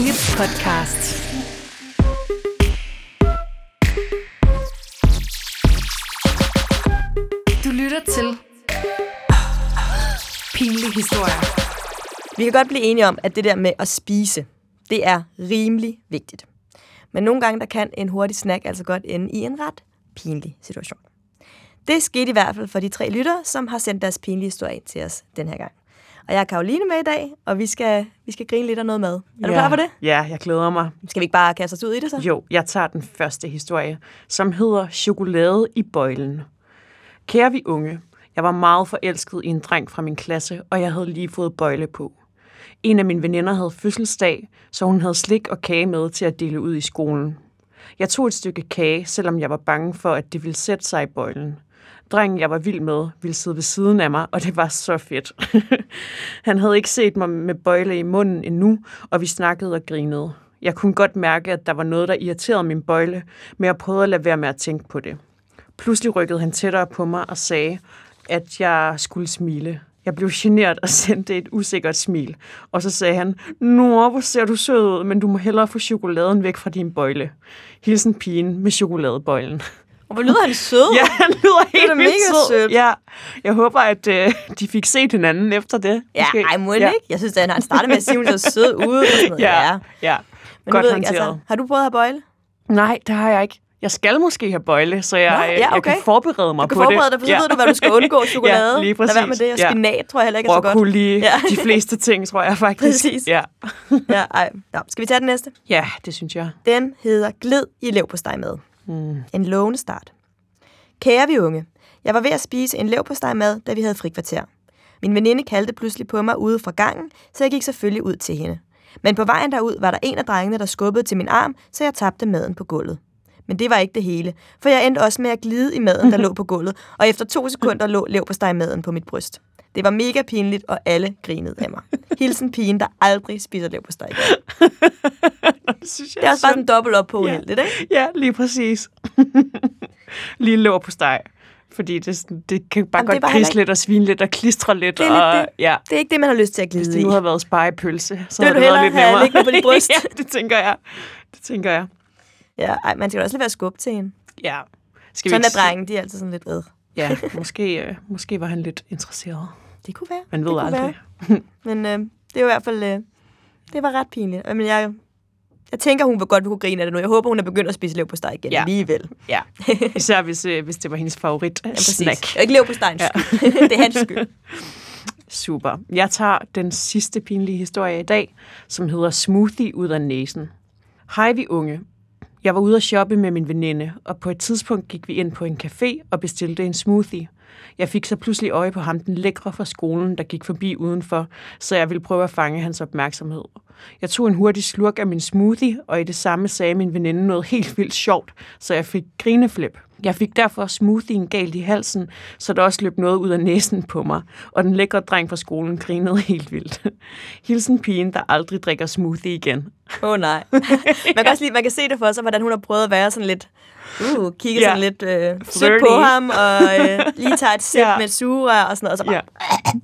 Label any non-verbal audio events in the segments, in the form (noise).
Unge podcast. Du lytter til Pinlige historier. Vi kan godt blive enige om, at det der med at spise, det er rimelig vigtigt. Men nogle gange der kan en hurtig snack altså godt ende i en ret pinlig situation. Det skete i hvert fald for de tre lyttere, som har sendt deres pinlige historie ind til os den her gang. Og jeg er Karoline med i dag, og vi skal, vi skal grine lidt af noget mad. Er du ja. klar for det? Ja, jeg glæder mig. Skal vi ikke bare kaste os ud i det så? Jo, jeg tager den første historie, som hedder Chokolade i bøjlen. Kære vi unge, jeg var meget forelsket i en dreng fra min klasse, og jeg havde lige fået bøjle på. En af mine veninder havde fødselsdag, så hun havde slik og kage med til at dele ud i skolen. Jeg tog et stykke kage, selvom jeg var bange for, at det ville sætte sig i bøjlen. Drengen, jeg var vild med, ville sidde ved siden af mig, og det var så fedt. (laughs) Han havde ikke set mig med bøjle i munden endnu, og vi snakkede og grinede. Jeg kunne godt mærke, at der var noget, der irriterede min bøjle, men jeg prøvede at lade være med at tænke på det. Pludselig rykkede han tættere på mig og sagde, at jeg skulle smile. Jeg blev generet og sendte et usikkert smil. Og så sagde han, Nå, hvor ser du sød ud, men du må hellere få chokoladen væk fra din bøjle. Hilsen pigen med chokoladebøjlen. Og hvor lyder han sød? (laughs) Ja, han lyder helt da vildt mega sød. sødt. Ja, jeg håber, at øh, de fik set hinanden efter det. Ja, måske. ej, må ja. ja. ikke? Jeg synes, at han startede med at sige, at hun så sød ud. Og sådan noget. Ja, ja. Men Godt ved jeg ikke, håndteret. altså, har du prøvet at have bøjle? Nej, det har jeg ikke. Jeg skal måske have bøjle, så jeg, Nå, ja, øh, jeg okay. kan forberede mig Du kan på forberede det. dig, for så ved du, hvad du skal (laughs) undgå. Chokolade. Ja, lige præcis. Lad være med det. Og Ja. spinat tror jeg heller ikke er så godt. Broccoli, Ja. (laughs) ja. de fleste ting, tror jeg faktisk. Præcis. Ja. (laughs) Ja, ej. Nå, skal vi tage den næste? ja, det synes jeg. Den hedder Glid i leverpostej med. Mm. En lovende start. Kære vi unge, jeg var ved at spise en leverpostej mad, da vi havde frikvarter. Min veninde kaldte pludselig på mig ude fra gangen, så jeg gik selvfølgelig ud til hende. Men på vejen derud var der en af drengene, der skubbede til min arm, så jeg tabte maden på gulvet. Men det var ikke det hele, for jeg endte også med at glide i maden, der lå på gulvet, og efter to sekunder lå leverpostej maden på mit bryst. Det var mega pinligt, og alle grinede af mig. Hilsen pigen, der aldrig spiser leverpostej igen. (laughs) Det Det er også bare sådan dobbelt op på uheldigt, ikke? Ja, lige præcis. (laughs) lige på steg. Fordi det, det kan bare Jamen, det godt bare krisse lidt og svine lidt og klistre lidt. Det er lidt og, det. Ja, Det er ikke det, man har lyst til at hvis glide det i. nu havde været spejepølse, så Det havde vil det du været hellere lidt have nemmere. liggende på dit (laughs) bryst. ja, det tænker jeg. Det tænker jeg. Ja, ej, man skal også lige være skub til hende. Ja. Skal Sådan ikke er drengen, de er altid sådan lidt ved. Ja, måske, øh, måske var han lidt interesseret. Det kunne være. Man ved det aldrig. Men øh, det er i hvert fald, øh, det var ret pinligt. Men jeg, jeg tænker, hun vil godt kunne grine af det nu. Jeg håber, hun er begyndt at spise lev på steg igen Ja. alligevel. Ja, især hvis, øh, hvis det var hendes favorit Ja, præcis. snack. Er ikke lev på stegen. Ja. (laughs) det er hans skyld. Super. Jeg tager den sidste pinlige historie i dag, som hedder Smoothie ud af næsen. Hej vi unge. Jeg var ude at shoppe med min veninde, og på et tidspunkt gik vi ind på en café og bestilte en smoothie. Jeg fik så pludselig øje på ham, den lækre fra skolen, der gik forbi udenfor, så jeg ville prøve at fange hans opmærksomhed. Jeg tog en hurtig slurk af min smoothie, og i det samme sagde min veninde noget helt vildt sjovt, så jeg fik grineflip. Jeg fik derfor smoothien galt i halsen, så der også løb noget ud af næsen på mig, og den lækre dreng fra skolen grinede (laughs) helt vildt. Hilsen pigen, der aldrig drikker smoothie igen. Åh oh, nej. (laughs) man, kan også lige, man kan se det for sig, hvordan hun har prøvet at være sådan lidt... Uh, kigge Ja. sådan lidt øh, sødt på ham, og øh, lige tager et (laughs) sip Ja. med sugerør og sådan noget, og så bare, Ja.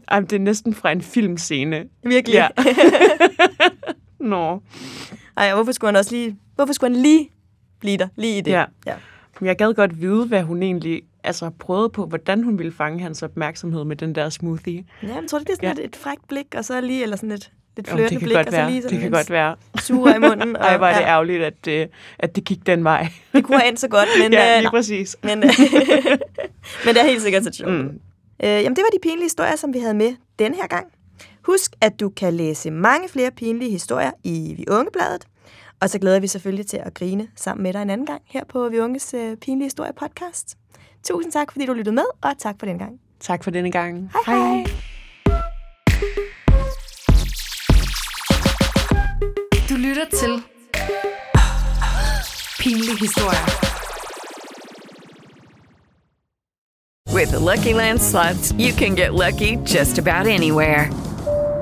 Ej, det er næsten fra en filmscene. virkelig. Ja. Nå. Ej, hvorfor skulle han også lige... Hvorfor skulle han lige blive der? Lige i det. Ja. ja. Jeg gad godt vide, hvad hun egentlig altså, prøvede på, hvordan hun ville fange hans opmærksomhed med den der smoothie. Ja, men tror det er sådan Ja. et, et frækt blik, og så lige, eller sådan et, lidt det kan blik, og så lige sådan Det kan godt være. sugerør i munden. (laughs) Og, Ej, var det ja, ærgerligt, at, øh, at det gik den vej. det kunne have endt så godt, (laughs) men, ja, øh, lige nej. præcis. (laughs) men, men det er helt sikkert så sjovt. Mm. Øh, jamen, det var de pinlige historier, som vi havde med denne her gang. Husk, at du kan læse mange flere pinlige historier i Vi Ungebladet. Og så glæder vi selvfølgelig til at grine sammen med dig en anden gang her på Vi Unges øh, Pinlige Historie podcast. Tusind tak, fordi du lyttede med, og tak for den gang. Tak for denne gang. Hej hej. hej. Du lytter til Pinlige Historier. With the Lucky Land slots, you can get lucky just about anywhere.